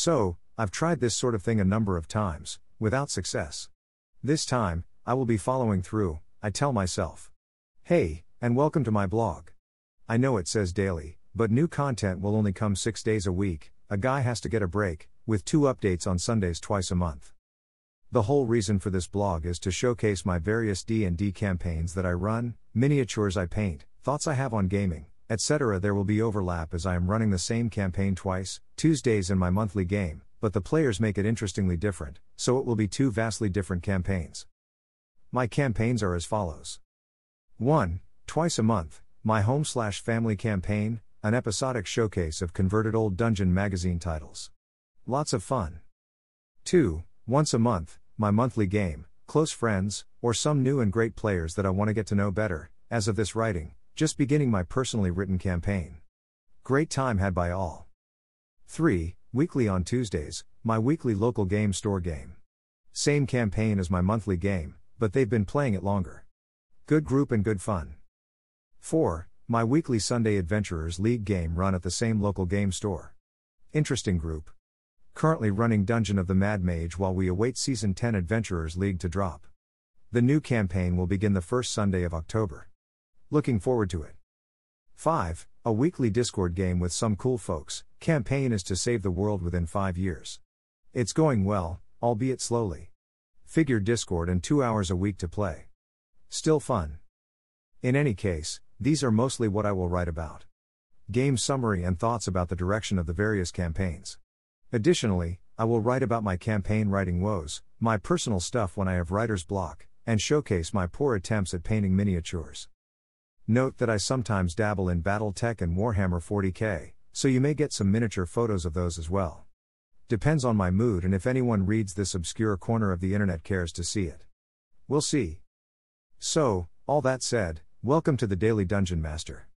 So, I've tried this sort of thing a number of times, without success. This time, I will be following through, I tell myself. Hey, and welcome to my blog. I know it says daily, but new content will only come six days a week, a guy has to get a break, with two updates on Sundays twice a month. The whole reason for this blog is to showcase my various D&D campaigns that I run, miniatures I paint, thoughts I have on gaming, etc. There will be overlap as I am running the same campaign twice, Tuesdays in my monthly game, but the players make it interestingly different, so it will be two vastly different campaigns. My campaigns are as follows 1. Twice a month, my home slash family campaign, an episodic showcase of converted old Dungeon magazine titles. Lots of fun. 2. Once a month, my monthly game, close friends, or some new and great players that I want to get to know better, as of this writing, just beginning my personally written campaign. Great time had by all. 3. Weekly on Tuesdays, my weekly local game store game. Same campaign as my monthly game, but they've been playing it longer. Good group and good fun. 4. My weekly Sunday Adventurers League game run at the same local game store. Interesting group. Currently running Dungeon of the Mad Mage while we await Season 10 Adventurers League to drop. The new campaign will begin the first Sunday of October. Looking forward to it. 5. A weekly Discord game with some cool folks. Campaign is to save the world within 5 years. It's going well, albeit slowly. Figure Discord and 2 hours a week to play. Still fun. In any case, these are mostly what I will write about. Game summary and thoughts about the direction of the various campaigns. Additionally, I will write about my campaign writing woes, my personal stuff when I have writer's block, and showcase my poor attempts at painting miniatures. Note that I sometimes dabble in Battletech and Warhammer 40k, so you may get some miniature photos of those as well. Depends on my mood and if anyone reads this obscure corner of the internet cares to see it. We'll see. So, all that said, welcome to the Daily Dungeon Master.